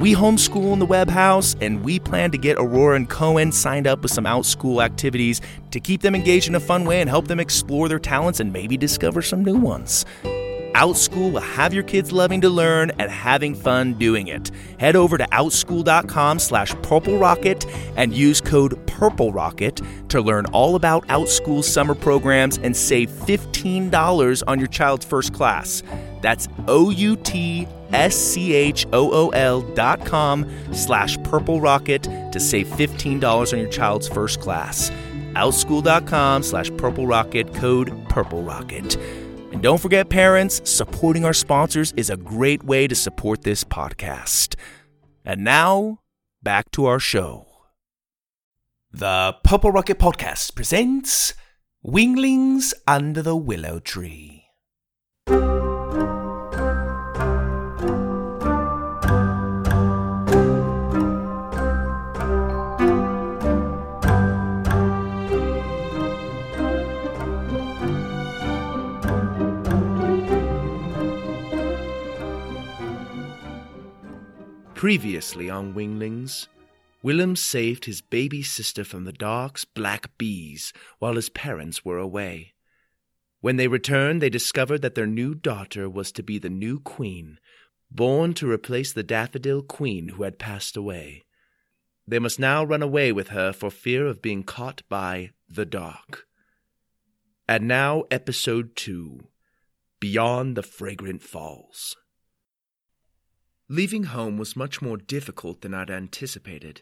We homeschool in the Webb House, and we plan to get Aurora and Cohen signed up with some OutSchool activities to keep them engaged in a fun way and help them explore their talents and maybe discover some new ones. OutSchool will have your kids loving to learn and having fun doing it. Head over to outschool.com slash purple rocket and use code purple rocket to learn all about OutSchool's summer programs and save $15 on your child's first class. That's O-U-T-S-C-H-O-O-L dot com slash purple rocket to save $15 on your child's first class. Outschool.com slash purple rocket, code purple rocket. And don't forget, parents, supporting our sponsors is a great way to support this podcast. And now, back to our show. The Purple Rocket Podcast presents Winglings Under the Willow Tree. Previously on Winglings, Willem saved his baby sister from the dark's black bees while his parents were away. When they returned, they discovered that their new daughter was to be the new queen, born to replace the daffodil queen who had passed away. They must now run away with her for fear of being caught by the dark. And now, Episode 2 Beyond the Fragrant Falls. Leaving home was much more difficult than I'd anticipated.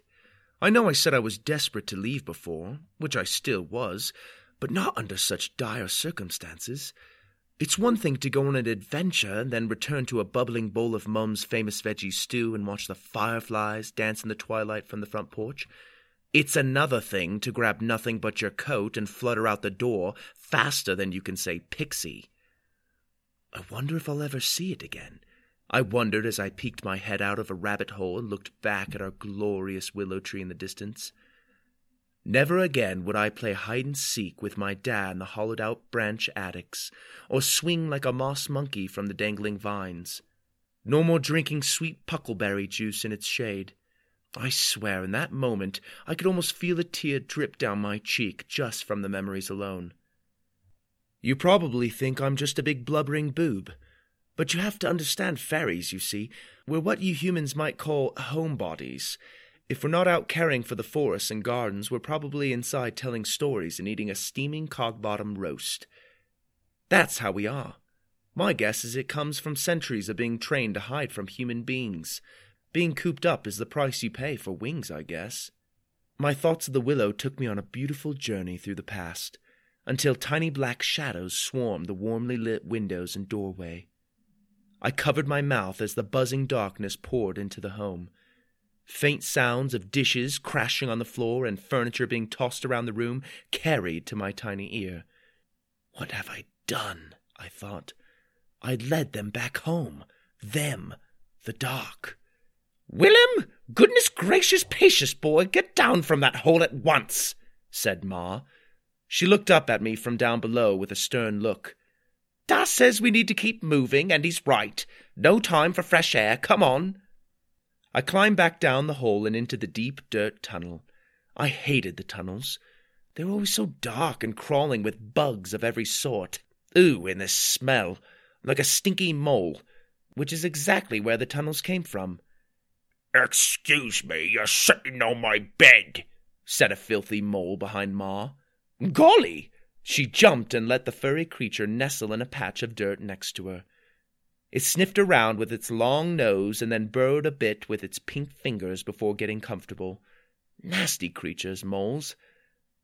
I know I said I was desperate to leave before, which I still was, but not under such dire circumstances. It's one thing to go on an adventure and then return to a bubbling bowl of Mum's famous veggie stew and watch the fireflies dance in the twilight from the front porch. It's another thing to grab nothing but your coat and flutter out the door faster than you can say pixie. I wonder if I'll ever see it again. I wondered as I peeked my head out of a rabbit hole and looked back at our glorious willow tree in the distance. Never again would I play hide and seek with my dad in the hollowed out branch attics, or swing like a moss monkey from the dangling vines. No more drinking sweet puckleberry juice in its shade. I swear, in that moment, I could almost feel a tear drip down my cheek just from the memories alone. You probably think I'm just a big blubbering boob. But you have to understand fairies, you see. We're what you humans might call homebodies. If we're not out caring for the forests and gardens, we're probably inside telling stories and eating a steaming cog bottom roast. That's how we are. My guess is it comes from centuries of being trained to hide from human beings. Being cooped up is the price you pay for wings, I guess. My thoughts of the willow took me on a beautiful journey through the past, until tiny black shadows swarmed the warmly lit windows and doorway. I covered my mouth as the buzzing darkness poured into the home. Faint sounds of dishes crashing on the floor and furniture being tossed around the room carried to my tiny ear. What have I done? I thought. I'd led them back home. Them, the dark. Willem, goodness gracious patience, boy, get down from that hole at once, said Ma. She looked up at me from down below with a stern look. Da says we need to keep moving, and he's right. No time for fresh air. Come on. I climbed back down the hole and into the deep dirt tunnel. I hated the tunnels. They were always so dark and crawling with bugs of every sort. Ooh, and the smell, like a stinky mole, which is exactly where the tunnels came from. Excuse me, you're sitting on my bed, said a filthy mole behind Ma. Golly! She jumped and let the furry creature nestle in a patch of dirt next to her. It sniffed around with its long nose and then burrowed a bit with its pink fingers before getting comfortable. Nasty creatures, moles.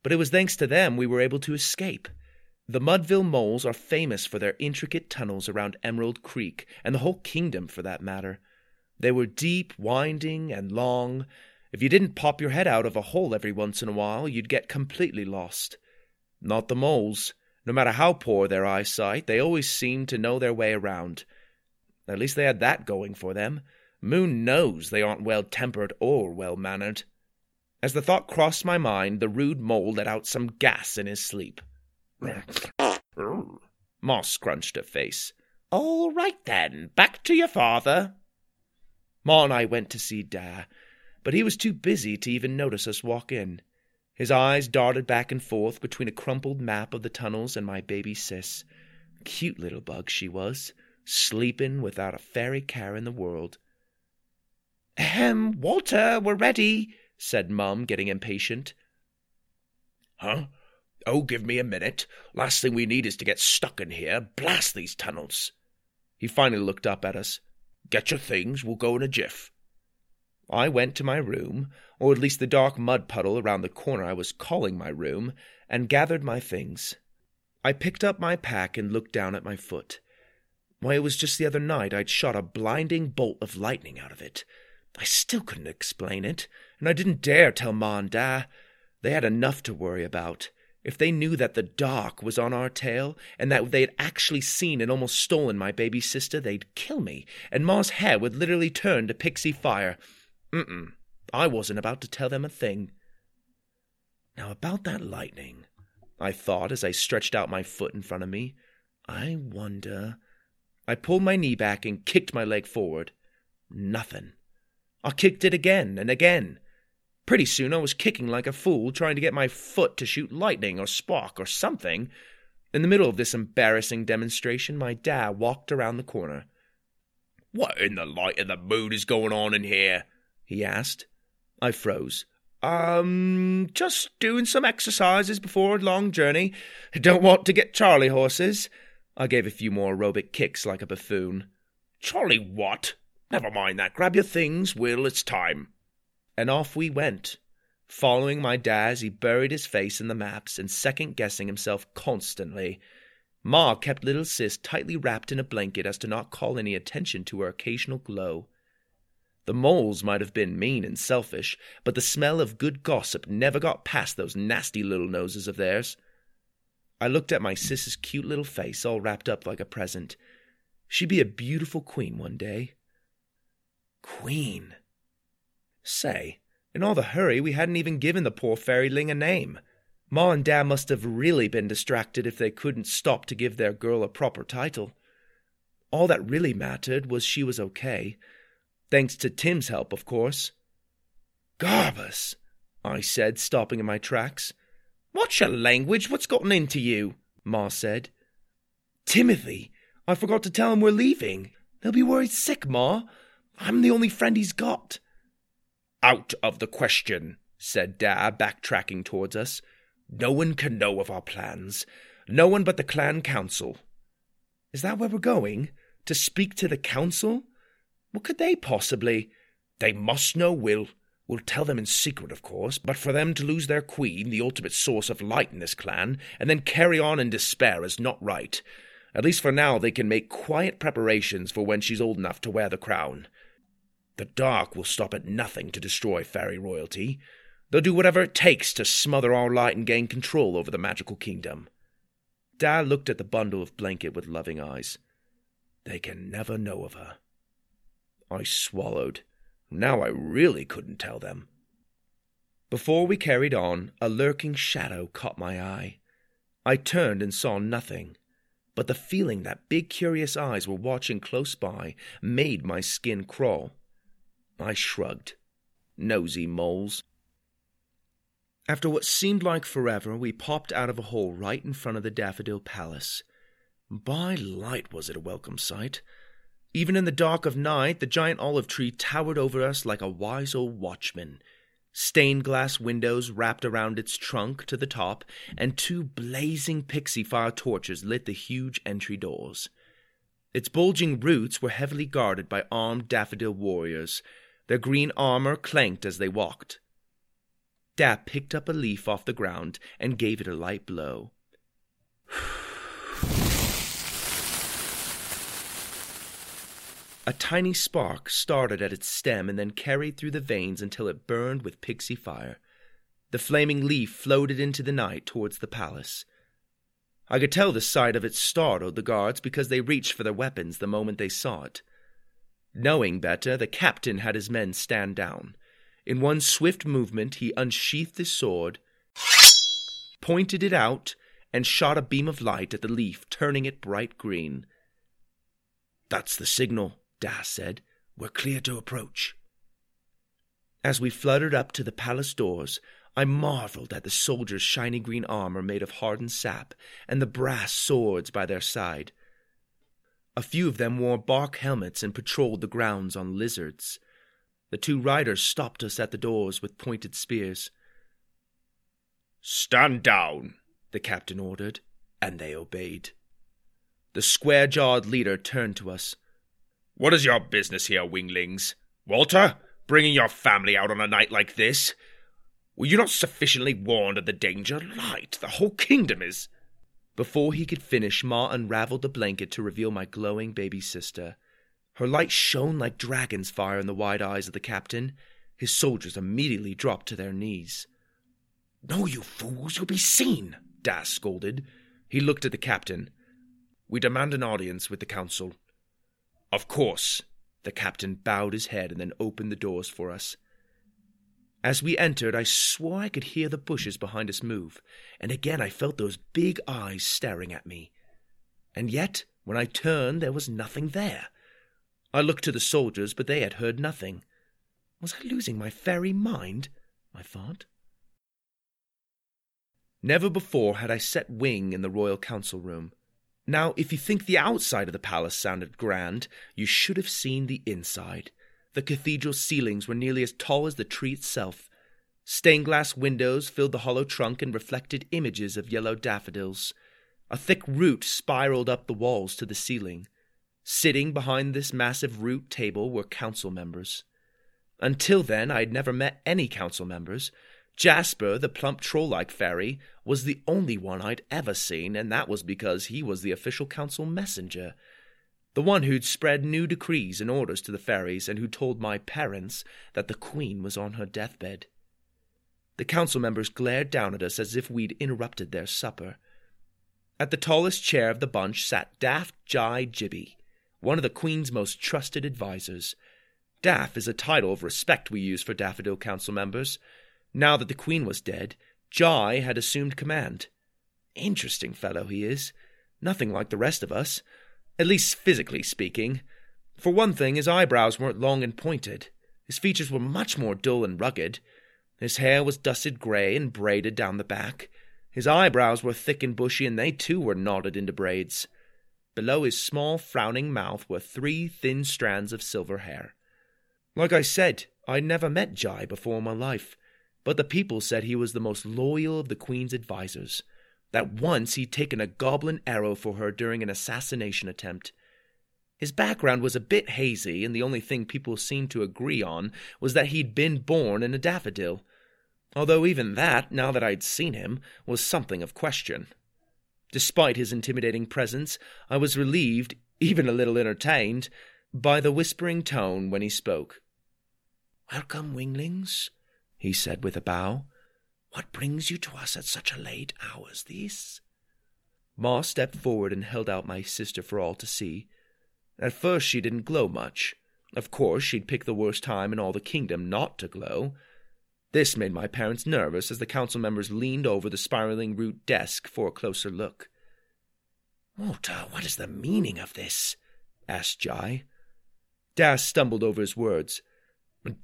But it was thanks to them we were able to escape. The Mudville moles are famous for their intricate tunnels around Emerald Creek, and the whole kingdom for that matter. They were deep, winding, and long. If you didn't pop your head out of a hole every once in a while, you'd get completely lost. Not the moles. No matter how poor their eyesight, they always seemed to know their way around. At least they had that going for them. Moon knows they aren't well tempered or well mannered. As the thought crossed my mind, the rude mole let out some gas in his sleep. Moss scrunched her face. All right then, back to your father. Ma and I went to see Da, but he was too busy to even notice us walk in. His eyes darted back and forth between a crumpled map of the tunnels and my baby sis. Cute little bug she was, sleeping without a fairy care in the world. Ahem, Walter, we're ready, said Mum, getting impatient. Huh? Oh, give me a minute. Last thing we need is to get stuck in here. Blast these tunnels. He finally looked up at us. Get your things. We'll go in a jiff. I went to my room, or at least the dark mud puddle around the corner I was calling my room, and gathered my things. I picked up my pack and looked down at my foot. Why, it was just the other night I'd shot a blinding bolt of lightning out of it. I still couldn't explain it, and I didn't dare tell Ma and Da. They had enough to worry about. If they knew that the dark was on our tail, and that they had actually seen and almost stolen my baby sister, they'd kill me, and Ma's hair would literally turn to pixie fire. Mm-mm. I wasn't about to tell them a thing. Now, about that lightning, I thought as I stretched out my foot in front of me. I wonder. I pulled my knee back and kicked my leg forward. Nothing. I kicked it again and again. Pretty soon I was kicking like a fool, trying to get my foot to shoot lightning or spark or something. In the middle of this embarrassing demonstration, my dad walked around the corner. What in the light of the moon is going on in here? He asked. I froze. Um, just doing some exercises before a long journey. Don't want to get Charlie horses. I gave a few more aerobic kicks like a buffoon. Charlie what? Never mind that. Grab your things, Will. It's time and off we went. Following my dad as he buried his face in the maps and second guessing himself constantly. Ma kept little sis tightly wrapped in a blanket as to not call any attention to her occasional glow. The moles might have been mean and selfish, but the smell of good gossip never got past those nasty little noses of theirs. I looked at my sis's cute little face all wrapped up like a present. She'd be a beautiful queen one day. Queen. Say, in all the hurry, we hadn't even given the poor fairyling a name. Ma and Dad must have really been distracted if they couldn't stop to give their girl a proper title. All that really mattered was she was okay. Thanks to Tim's help, of course. Garbus, I said, stopping in my tracks. What's your language? What's gotten into you? Ma said. Timothy, I forgot to tell him we're leaving. They'll be worried sick, Ma. I'm the only friend he's got. Out of the question, said Da, backtracking towards us. No one can know of our plans. No one but the clan council. Is that where we're going? To speak to the council? What could they possibly? They must know, Will. We'll tell them in secret, of course, but for them to lose their queen, the ultimate source of light in this clan, and then carry on in despair is not right. At least for now, they can make quiet preparations for when she's old enough to wear the crown. The dark will stop at nothing to destroy fairy royalty. They'll do whatever it takes to smother our light and gain control over the magical kingdom. Dad looked at the bundle of blanket with loving eyes. They can never know of her. I swallowed. Now I really couldn't tell them. Before we carried on, a lurking shadow caught my eye. I turned and saw nothing, but the feeling that big curious eyes were watching close by made my skin crawl. I shrugged. Nosy moles. After what seemed like forever, we popped out of a hole right in front of the Daffodil Palace. By light was it a welcome sight. Even in the dark of night, the giant olive tree towered over us like a wise old watchman. Stained glass windows wrapped around its trunk to the top, and two blazing pixie fire torches lit the huge entry doors. Its bulging roots were heavily guarded by armed daffodil warriors. Their green armor clanked as they walked. Dap picked up a leaf off the ground and gave it a light blow. A tiny spark started at its stem and then carried through the veins until it burned with pixie fire. The flaming leaf floated into the night towards the palace. I could tell the sight of it startled the guards because they reached for their weapons the moment they saw it. Knowing better, the captain had his men stand down. In one swift movement, he unsheathed his sword, pointed it out, and shot a beam of light at the leaf, turning it bright green. That's the signal, Das said. We're clear to approach. As we fluttered up to the palace doors, I marveled at the soldiers' shiny green armor made of hardened sap and the brass swords by their side. A few of them wore bark helmets and patrolled the grounds on lizards. The two riders stopped us at the doors with pointed spears. Stand down, the captain ordered, and they obeyed. The square jawed leader turned to us. What is your business here, winglings? Walter, bringing your family out on a night like this? Were you not sufficiently warned of the danger? Light, the whole kingdom is. Before he could finish, Ma unraveled the blanket to reveal my glowing baby sister. Her light shone like dragon's fire in the wide eyes of the captain. His soldiers immediately dropped to their knees. No, you fools, you'll be seen, Das scolded. He looked at the captain. We demand an audience with the council. Of course. The captain bowed his head and then opened the doors for us. As we entered, I swore I could hear the bushes behind us move, and again I felt those big eyes staring at me. And yet, when I turned, there was nothing there. I looked to the soldiers, but they had heard nothing. Was I losing my fairy mind? I thought. Never before had I set wing in the royal council room. Now, if you think the outside of the palace sounded grand, you should have seen the inside. The cathedral ceilings were nearly as tall as the tree itself. Stained glass windows filled the hollow trunk and reflected images of yellow daffodils. A thick root spiraled up the walls to the ceiling. Sitting behind this massive root table were council members. Until then, I had never met any council members. Jasper, the plump troll like fairy, was the only one I'd ever seen, and that was because he was the official council messenger. The one who'd spread new decrees and orders to the fairies, and who told my parents that the queen was on her deathbed. The council members glared down at us as if we'd interrupted their supper. At the tallest chair of the bunch sat Daff Jai Jibby, one of the Queen's most trusted advisers. Daff is a title of respect we use for Daffodil Council members. Now that the Queen was dead, Jai had assumed command. Interesting fellow he is. Nothing like the rest of us, at least physically speaking. For one thing, his eyebrows weren't long and pointed. His features were much more dull and rugged. His hair was dusted gray and braided down the back. His eyebrows were thick and bushy, and they too were knotted into braids. Below his small, frowning mouth were three thin strands of silver hair. Like I said, I'd never met Jai before in my life, but the people said he was the most loyal of the Queen's advisers. that once he'd taken a goblin arrow for her during an assassination attempt. His background was a bit hazy, and the only thing people seemed to agree on was that he'd been born in a daffodil. Although even that, now that I'd seen him, was something of question. Despite his intimidating presence, I was relieved, even a little entertained, by the whispering tone when he spoke. Welcome, winglings, he said with a bow. What brings you to us at such a late hour as this? Ma stepped forward and held out my sister for all to see. At first she didn't glow much. Of course, she'd pick the worst time in all the kingdom not to glow. This made my parents nervous as the council members leaned over the spiraling root desk for a closer look. Walter, what is the meaning of this? asked Jai. Das stumbled over his words.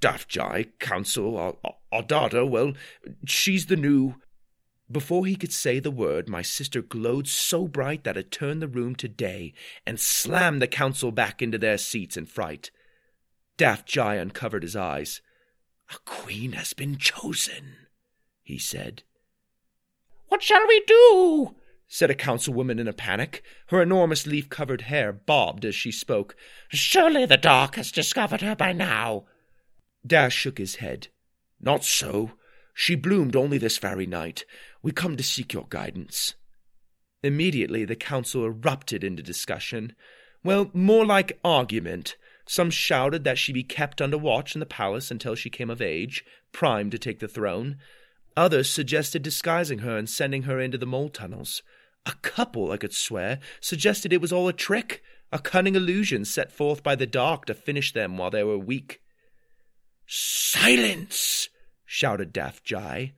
Daff Jai, council, daughter, well, she's the new. Before he could say the word, my sister glowed so bright that it turned the room to day and slammed the council back into their seats in fright. Daff Jai uncovered his eyes. A queen has been chosen, he said. What shall we do? said a councilwoman in a panic. Her enormous leaf covered hair bobbed as she spoke. Surely the dark has discovered her by now. Dash shook his head. Not so. She bloomed only this very night. We come to seek your guidance. Immediately the council erupted into discussion. Well, more like argument. Some shouted that she be kept under watch in the palace until she came of age, primed to take the throne. Others suggested disguising her and sending her into the mole tunnels. A couple, I could swear, suggested it was all a trick, a cunning illusion set forth by the dark to finish them while they were weak. Silence! shouted Daff Jai.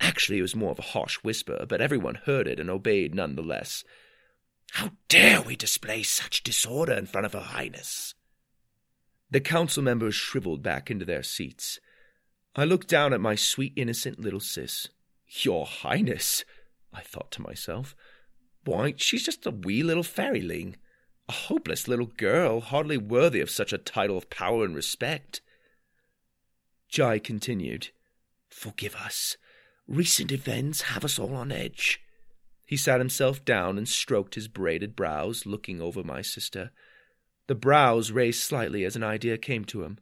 Actually, it was more of a harsh whisper, but everyone heard it and obeyed none the less. How dare we display such disorder in front of Her Highness? The council members shriveled back into their seats. I looked down at my sweet, innocent little sis. Your Highness, I thought to myself. Why, she's just a wee little fairyling, a hopeless little girl, hardly worthy of such a title of power and respect. Jai continued, Forgive us. Recent events have us all on edge. He sat himself down and stroked his braided brows, looking over my sister. The brows raised slightly as an idea came to him.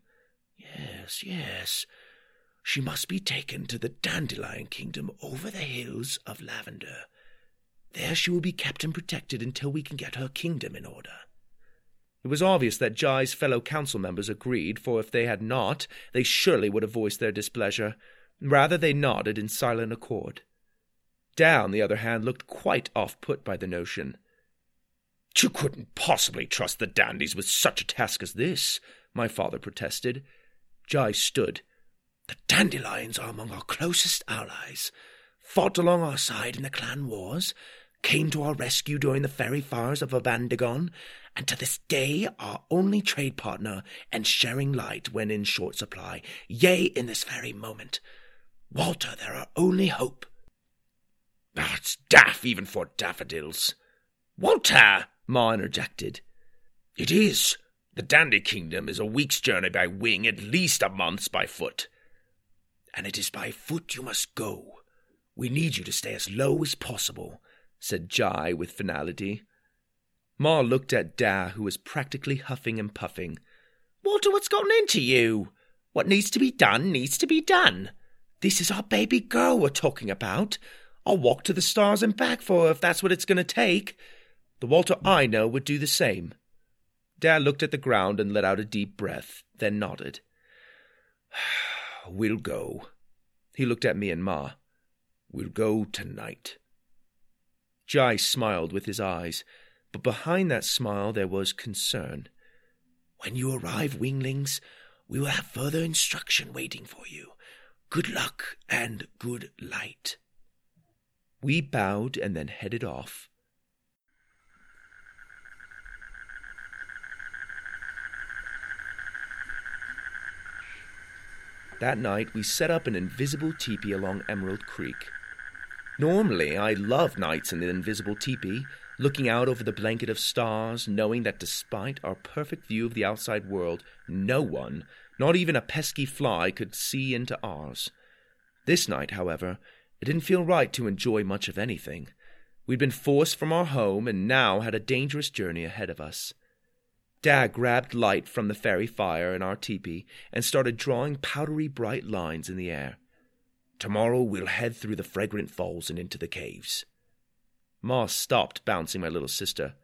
Yes, yes. She must be taken to the Dandelion Kingdom over the hills of Lavender. There she will be kept and protected until we can get her kingdom in order. It was obvious that Jai's fellow council members agreed, for if they had not, they surely would have voiced their displeasure. Rather, they nodded in silent accord. Da, on the other hand, looked quite off put by the notion. You couldn't possibly trust the dandies with such a task as this, my father protested. Jai stood. The dandelions are among our closest allies, fought along our side in the clan wars, came to our rescue during the fairy fires of Abandagon, and to this day our only trade partner and sharing light when in short supply, yea, in this very moment. Walter, they're our only hope. That's daff even for daffodils. Walter! Ma interjected. It is. The Dandy Kingdom is a week's journey by wing, at least a month's by foot. And it is by foot you must go. We need you to stay as low as possible, said Jai with finality. Ma looked at Da, who was practically huffing and puffing. Walter, what's gotten into you? What needs to be done needs to be done. This is our baby girl we're talking about. I'll walk to the stars and back for her if that's what it's going to take. The Walter I know would do the same. Dad looked at the ground and let out a deep breath, then nodded. we'll go. He looked at me and Ma. We'll go tonight. Jai smiled with his eyes, but behind that smile there was concern. When you arrive, winglings, we will have further instruction waiting for you. Good luck and good light. We bowed and then headed off. That night, we set up an invisible teepee along Emerald Creek. Normally, I love nights in the invisible teepee, looking out over the blanket of stars, knowing that despite our perfect view of the outside world, no one, not even a pesky fly, could see into ours. This night, however, it didn't feel right to enjoy much of anything. We'd been forced from our home and now had a dangerous journey ahead of us. Dad grabbed light from the fairy fire in our teepee and started drawing powdery bright lines in the air. Tomorrow we'll head through the fragrant falls and into the caves. Ma stopped bouncing my little sister.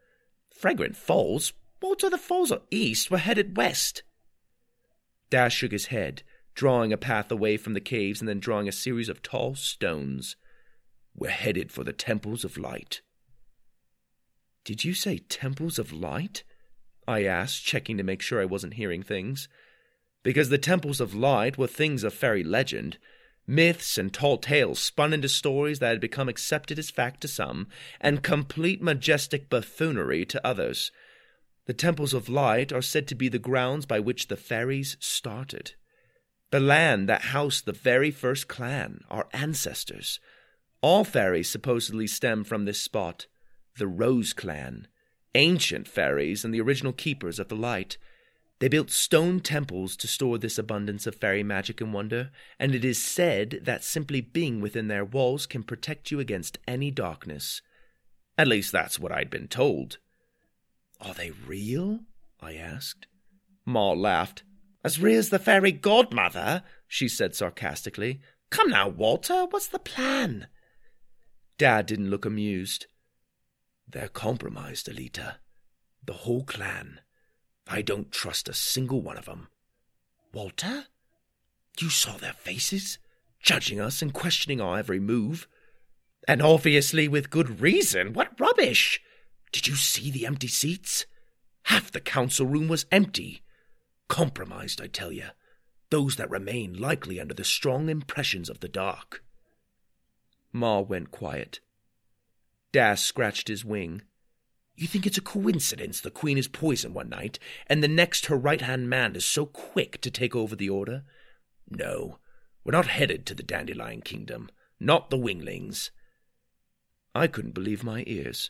Fragrant falls? What are the falls are east. We're headed west. Dad shook his head, drawing a path away from the caves and then drawing a series of tall stones. We're headed for the temples of light. Did you say temples of light? I asked, checking to make sure I wasn't hearing things. Because the temples of light were things of fairy legend, myths and tall tales spun into stories that had become accepted as fact to some, and complete majestic buffoonery to others. The temples of light are said to be the grounds by which the fairies started. The land that housed the very first clan, our ancestors. All fairies supposedly stem from this spot, the Rose Clan, ancient fairies and the original keepers of the light. They built stone temples to store this abundance of fairy magic and wonder, and it is said that simply being within their walls can protect you against any darkness. At least that's what I'd been told. Are they real? I asked. Ma laughed. As real as the fairy godmother, she said sarcastically. Come now, Walter, what's the plan? Dad didn't look amused. They're compromised, Alita. The whole clan. I don't trust a single one of them. Walter? You saw their faces, judging us and questioning our every move. And obviously with good reason. What rubbish! Did you see the empty seats? Half the council room was empty. Compromised, I tell you. Those that remain likely under the strong impressions of the dark. Ma went quiet. Das scratched his wing. You think it's a coincidence the Queen is poisoned one night, and the next her right hand man is so quick to take over the order? No, we're not headed to the Dandelion Kingdom, not the Winglings. I couldn't believe my ears.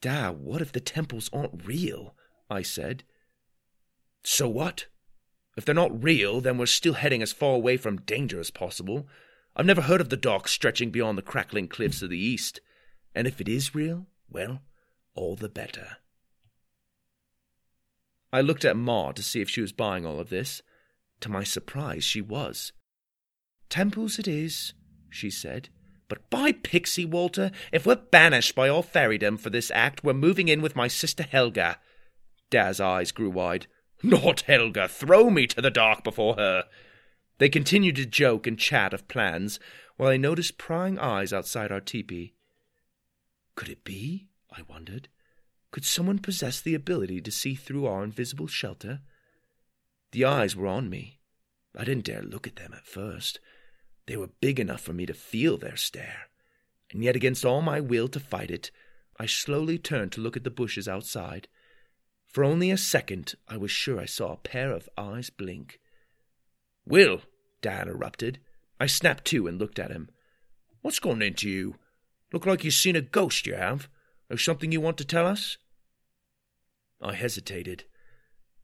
Da, what if the temples aren't real? I said. So what? If they're not real, then we're still heading as far away from danger as possible. I've never heard of the dark stretching beyond the crackling cliffs of the east. And if it is real, well, all the better. I looked at Ma to see if she was buying all of this. To my surprise, she was. Temples it is, she said. But by Pixie, Walter, if we're banished by all fairydom for this act, we're moving in with my sister Helga. Dad's eyes grew wide. Not Helga! Throw me to the dark before her! They continued to joke and chat of plans, while I noticed prying eyes outside our teepee. Could it be? I wondered. Could someone possess the ability to see through our invisible shelter? The eyes were on me. I didn't dare look at them at first. They were big enough for me to feel their stare. And yet, against all my will to fight it, I slowly turned to look at the bushes outside. For only a second, I was sure I saw a pair of eyes blink. Will, Dad erupted. I snapped to and looked at him. What's gone into you? Look like you've seen a ghost, you have. There's something you want to tell us? I hesitated.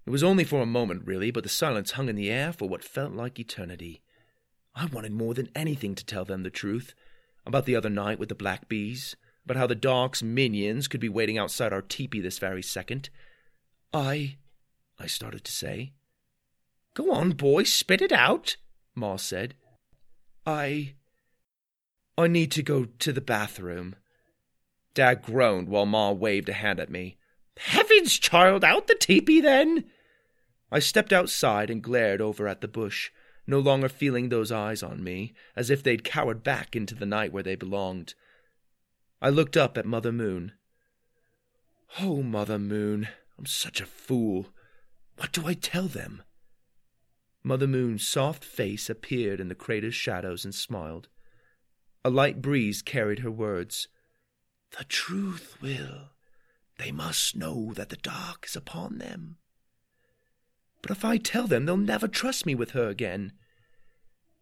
It was only for a moment, really, but the silence hung in the air for what felt like eternity. I wanted more than anything to tell them the truth about the other night with the black bees, about how the dark's minions could be waiting outside our teepee this very second. I. I started to say. Go on, boy, spit it out, Ma said. I. I need to go to the bathroom. Dad groaned while Ma waved a hand at me. Heavens, child, out the teepee then! I stepped outside and glared over at the bush no longer feeling those eyes on me, as if they'd cowered back into the night where they belonged. I looked up at Mother Moon. Oh, Mother Moon, I'm such a fool. What do I tell them? Mother Moon's soft face appeared in the crater's shadows and smiled. A light breeze carried her words. The truth, Will. They must know that the dark is upon them. But if I tell them, they'll never trust me with her again.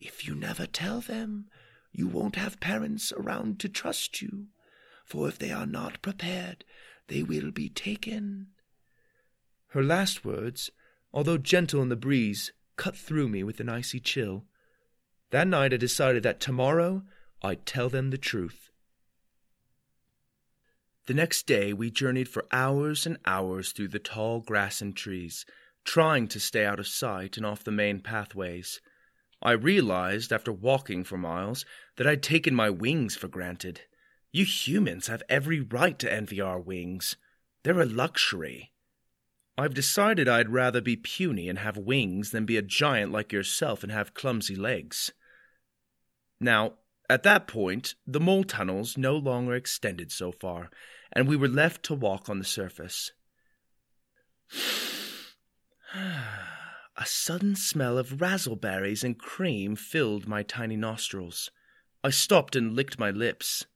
If you never tell them, you won't have parents around to trust you, for if they are not prepared, they will be taken. Her last words, although gentle in the breeze, cut through me with an icy chill. That night I decided that tomorrow I'd tell them the truth. The next day, we journeyed for hours and hours through the tall grass and trees, trying to stay out of sight and off the main pathways. I realized, after walking for miles, that I'd taken my wings for granted. You humans have every right to envy our wings. They're a luxury. I've decided I'd rather be puny and have wings than be a giant like yourself and have clumsy legs. Now, at that point, the mole tunnels no longer extended so far, and we were left to walk on the surface. A sudden smell of razzleberries and cream filled my tiny nostrils. I stopped and licked my lips.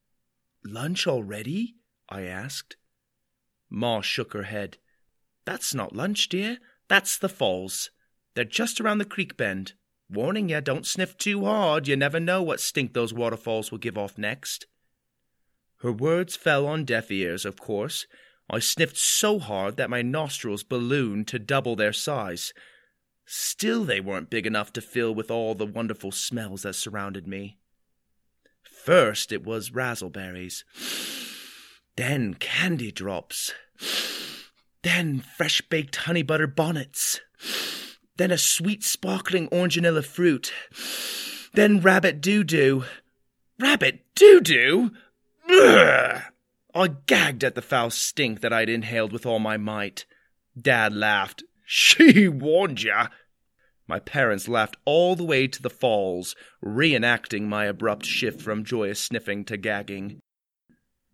Lunch already? I asked. Ma shook her head. That's not lunch, dear. That's the falls. They're just around the creek bend. Warning you, don't sniff too hard. You never know what stink those waterfalls will give off next. Her words fell on deaf ears, of course. I sniffed so hard that my nostrils ballooned to double their size. Still, they weren't big enough to fill with all the wonderful smells that surrounded me. First, it was razzleberries, then candy drops, then fresh baked honey butter bonnets then a sweet sparkling orange vanilla fruit, then rabbit doo doo. Rabbit doo doo? I gagged at the foul stink that I'd inhaled with all my might. Dad laughed. She warned ya. My parents laughed all the way to the falls, reenacting my abrupt shift from joyous sniffing to gagging.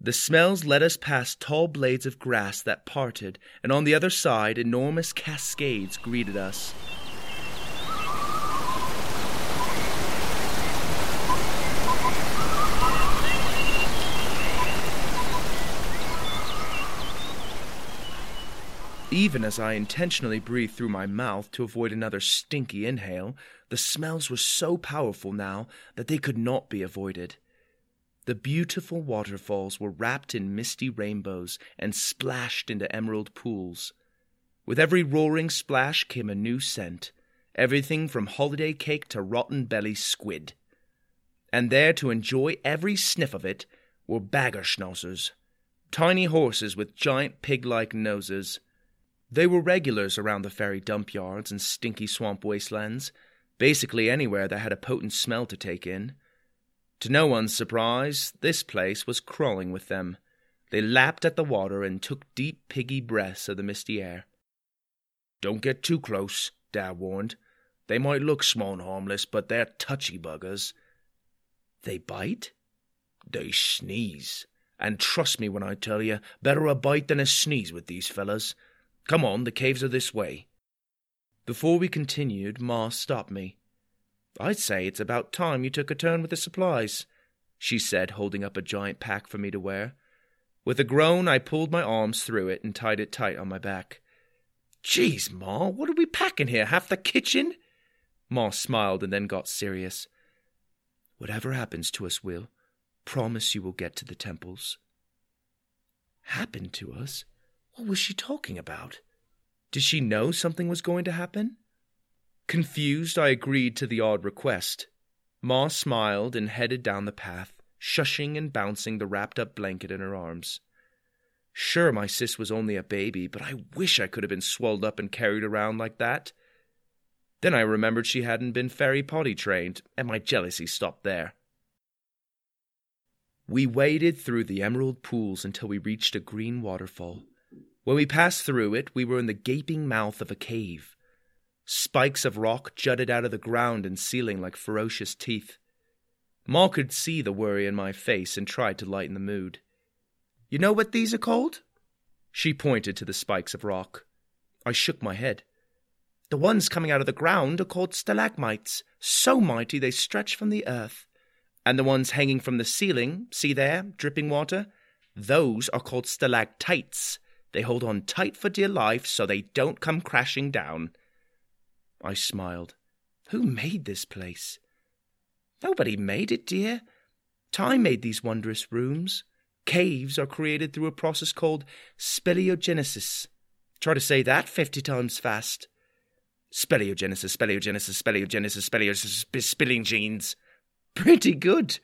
The smells led us past tall blades of grass that parted, and on the other side, enormous cascades greeted us. Even as I intentionally breathed through my mouth to avoid another stinky inhale, the smells were so powerful now that they could not be avoided. The beautiful waterfalls were wrapped in misty rainbows and splashed into emerald pools. With every roaring splash came a new scent, everything from holiday cake to rotten belly squid. And there to enjoy every sniff of it were baggerschnauzers, tiny horses with giant pig like noses. They were regulars around the fairy dump yards and stinky swamp wastelands, basically anywhere that had a potent smell to take in. To no one's surprise, this place was crawling with them. They lapped at the water and took deep piggy breaths of the misty air. Don't get too close, Dad warned. They might look small and harmless, but they're touchy buggers. They bite? They sneeze. And trust me when I tell you, better a bite than a sneeze with these fellas. Come on, the caves are this way. Before we continued, Ma stopped me. I'd say it's about time you took a turn with the supplies, she said, holding up a giant pack for me to wear. With a groan, I pulled my arms through it and tied it tight on my back. Geez, Ma, what are we packing here? Half the kitchen? Ma smiled and then got serious. Whatever happens to us, Will, promise you will get to the temples. Happen to us? What was she talking about? Did she know something was going to happen? Confused, I agreed to the odd request. Ma smiled and headed down the path, shushing and bouncing the wrapped up blanket in her arms. Sure, my sis was only a baby, but I wish I could have been swelled up and carried around like that. Then I remembered she hadn't been fairy potty trained, and my jealousy stopped there. We waded through the emerald pools until we reached a green waterfall. When we passed through it, we were in the gaping mouth of a cave. Spikes of rock jutted out of the ground and ceiling like ferocious teeth. Ma could see the worry in my face and tried to lighten the mood. You know what these are called? She pointed to the spikes of rock. I shook my head. The ones coming out of the ground are called stalagmites, so mighty they stretch from the earth. And the ones hanging from the ceiling, see there, dripping water? Those are called stalactites, they hold on tight for dear life so they don't come crashing down. I smiled. Who made this place? Nobody made it, dear. Time made these wondrous rooms. Caves are created through a process called speleogenesis. Try to say that fifty times fast. Speleogenesis, speleogenesis, speleogenesis, speleogenesis, spilling genes. Pretty good.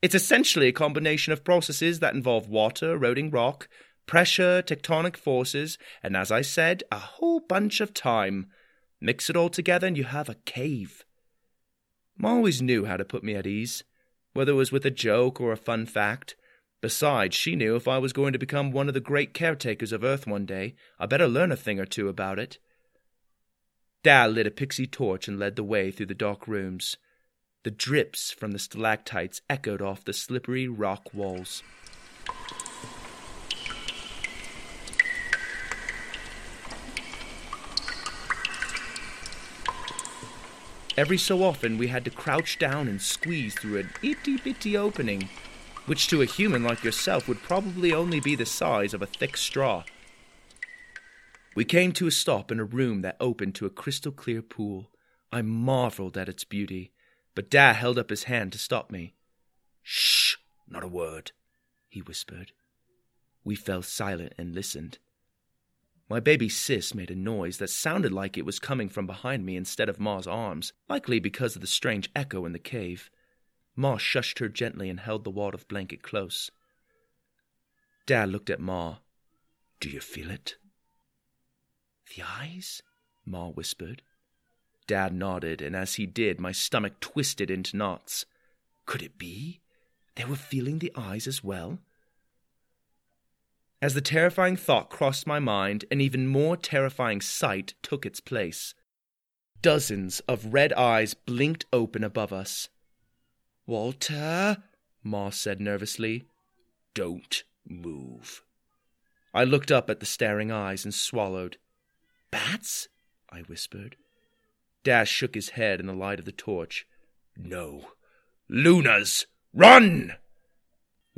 It's essentially a combination of processes that involve water eroding rock, pressure, tectonic forces, and as I said, a whole bunch of time. Mix it all together and you have a cave. Ma always knew how to put me at ease, whether it was with a joke or a fun fact. Besides, she knew if I was going to become one of the great caretakers of Earth one day, I better learn a thing or two about it. Dad lit a pixie torch and led the way through the dark rooms. The drips from the stalactites echoed off the slippery rock walls. Every so often, we had to crouch down and squeeze through an itty bitty opening, which to a human like yourself would probably only be the size of a thick straw. We came to a stop in a room that opened to a crystal clear pool. I marveled at its beauty, but Dad held up his hand to stop me. Shh, not a word, he whispered. We fell silent and listened. My baby sis made a noise that sounded like it was coming from behind me instead of Ma's arms, likely because of the strange echo in the cave. Ma shushed her gently and held the wad of blanket close. Dad looked at Ma. Do you feel it? The eyes? Ma whispered. Dad nodded, and as he did, my stomach twisted into knots. Could it be? They were feeling the eyes as well? As the terrifying thought crossed my mind, an even more terrifying sight took its place. Dozens of red eyes blinked open above us. Walter, Ma said nervously, don't move. I looked up at the staring eyes and swallowed. Bats? I whispered. Dad shook his head in the light of the torch. No. Lunas! Run!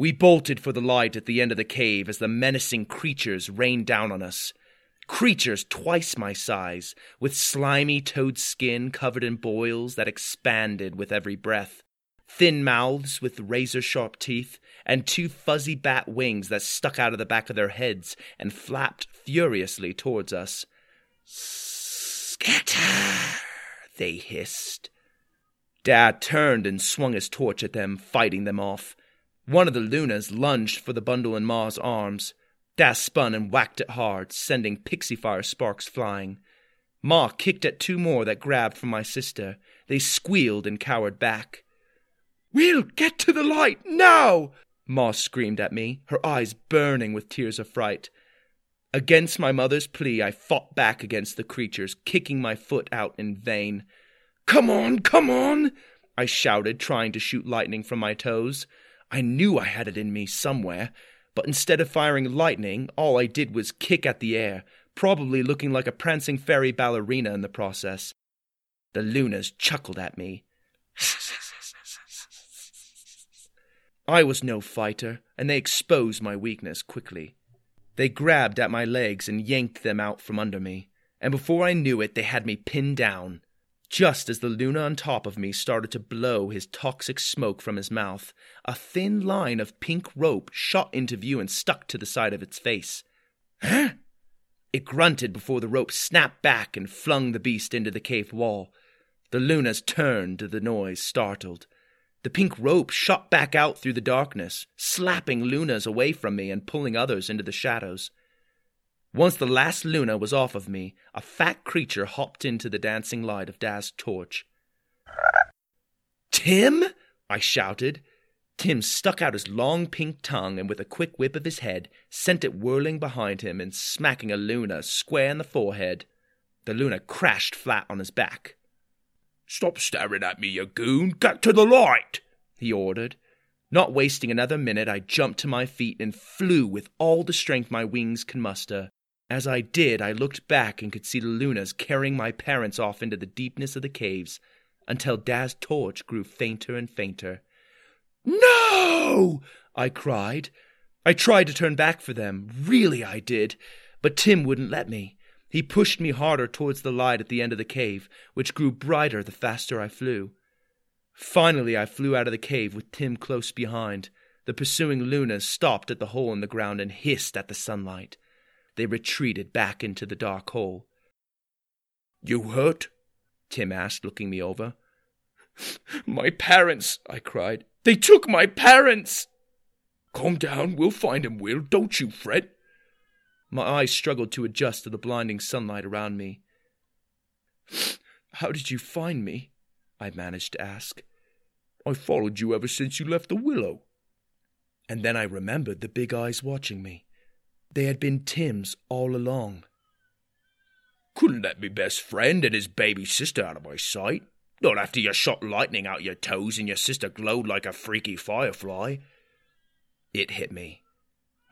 We bolted for the light at the end of the cave as the menacing creatures rained down on us. Creatures twice my size, with slimy toad skin covered in boils that expanded with every breath, thin mouths with razor sharp teeth, and two fuzzy bat wings that stuck out of the back of their heads and flapped furiously towards us. Scatter! They hissed. Dad turned and swung his torch at them, fighting them off. One of the Lunas lunged for the bundle in Ma's arms. Dad spun and whacked it hard, sending pixie fire sparks flying. Ma kicked at two more that grabbed from my sister. They squealed and cowered back. We'll get to the light now! Ma screamed at me, her eyes burning with tears of fright. Against my mother's plea, I fought back against the creatures, kicking my foot out in vain. Come on, come on! I shouted, trying to shoot lightning from my toes. I knew I had it in me somewhere, but instead of firing lightning, all I did was kick at the air, probably looking like a prancing fairy ballerina in the process. The Lunas chuckled at me. I was no fighter, and they exposed my weakness quickly. They grabbed at my legs and yanked them out from under me, and before I knew it, they had me pinned down. Just as the Luna on top of me started to blow his toxic smoke from his mouth, a thin line of pink rope shot into view and stuck to the side of its face. Huh? It grunted before the rope snapped back and flung the beast into the cave wall. The Lunas turned to the noise, startled. The pink rope shot back out through the darkness, slapping Lunas away from me and pulling others into the shadows. Once the last Luna was off of me, a fat creature hopped into the dancing light of Dad's torch. Tim? I shouted. Tim stuck out his long pink tongue and, with a quick whip of his head, sent it whirling behind him and smacking a Luna square in the forehead. The Luna crashed flat on his back. Stop staring at me, you goon! Get to the light! he ordered. Not wasting another minute, I jumped to my feet and flew with all the strength my wings could muster. As I did, I looked back and could see the Lunas carrying my parents off into the deepness of the caves until Dad's torch grew fainter and fainter. No! I cried. I tried to turn back for them, really I did, but Tim wouldn't let me. He pushed me harder towards the light at the end of the cave, which grew brighter the faster I flew. Finally, I flew out of the cave with Tim close behind. The pursuing Lunas stopped at the hole in the ground and hissed at the sunlight. They retreated back into the dark hole. You hurt? Tim asked, looking me over. My parents, I cried. They took my parents! Calm down, we'll find him, Will. Don't you fret. My eyes struggled to adjust to the blinding sunlight around me. How did you find me? I managed to ask. I followed you ever since you left the willow. And then I remembered the big eyes watching me. They had been Tim's all along. Couldn't let me best friend and his baby sister out of my sight. Not after you shot lightning out your toes and your sister glowed like a freaky firefly. It hit me.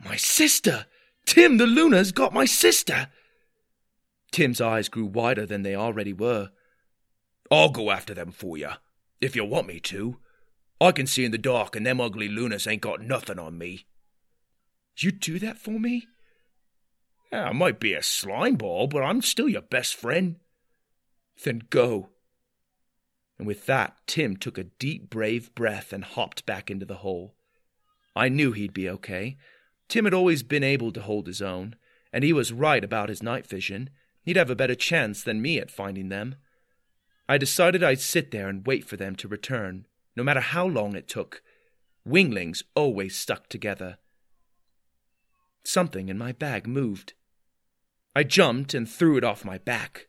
My sister! Tim the Luna's got my sister! Tim's eyes grew wider than they already were. I'll go after them for you, if you want me to. I can see in the dark, and them ugly Lunas ain't got nothing on me. You do that for me? Yeah, I might be a slime ball, but I'm still your best friend. Then go. And with that, Tim took a deep, brave breath and hopped back into the hole. I knew he'd be okay. Tim had always been able to hold his own, and he was right about his night vision. He'd have a better chance than me at finding them. I decided I'd sit there and wait for them to return, no matter how long it took. Winglings always stuck together. Something in my bag moved. I jumped and threw it off my back.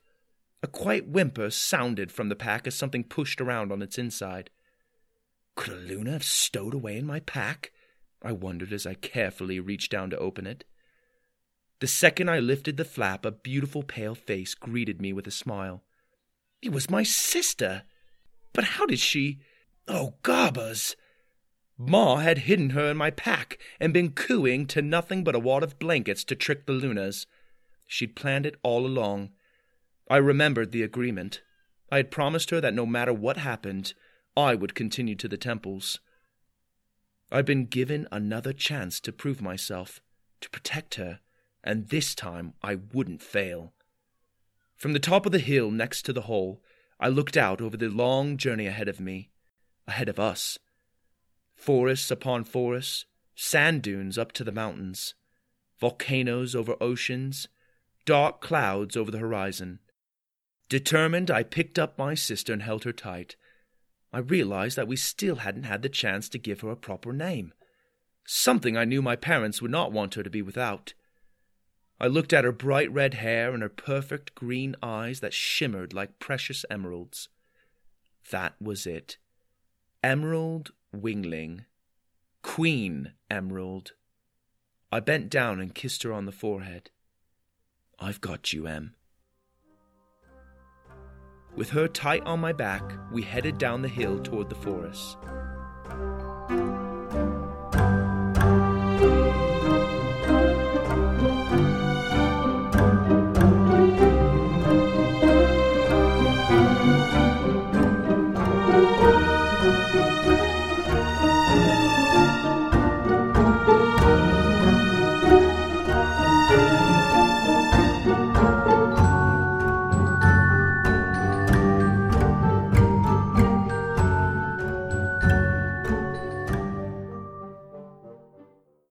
A quiet whimper sounded from the pack as something pushed around on its inside. Could a Luna have stowed away in my pack? I wondered as I carefully reached down to open it. The second I lifted the flap, a beautiful pale face greeted me with a smile. It was my sister. But how did she? Oh, garbers! Ma had hidden her in my pack and been cooing to nothing but a wad of blankets to trick the Lunas. She'd planned it all along. I remembered the agreement. I had promised her that no matter what happened, I would continue to the temples. I'd been given another chance to prove myself, to protect her, and this time I wouldn't fail. From the top of the hill next to the hole, I looked out over the long journey ahead of me, ahead of us. Forests upon forests, sand dunes up to the mountains, volcanoes over oceans, dark clouds over the horizon. Determined, I picked up my sister and held her tight. I realized that we still hadn't had the chance to give her a proper name. Something I knew my parents would not want her to be without. I looked at her bright red hair and her perfect green eyes that shimmered like precious emeralds. That was it. Emerald Wingling. Queen Emerald. I bent down and kissed her on the forehead. I've got you, Em. With her tight on my back, we headed down the hill toward the forest.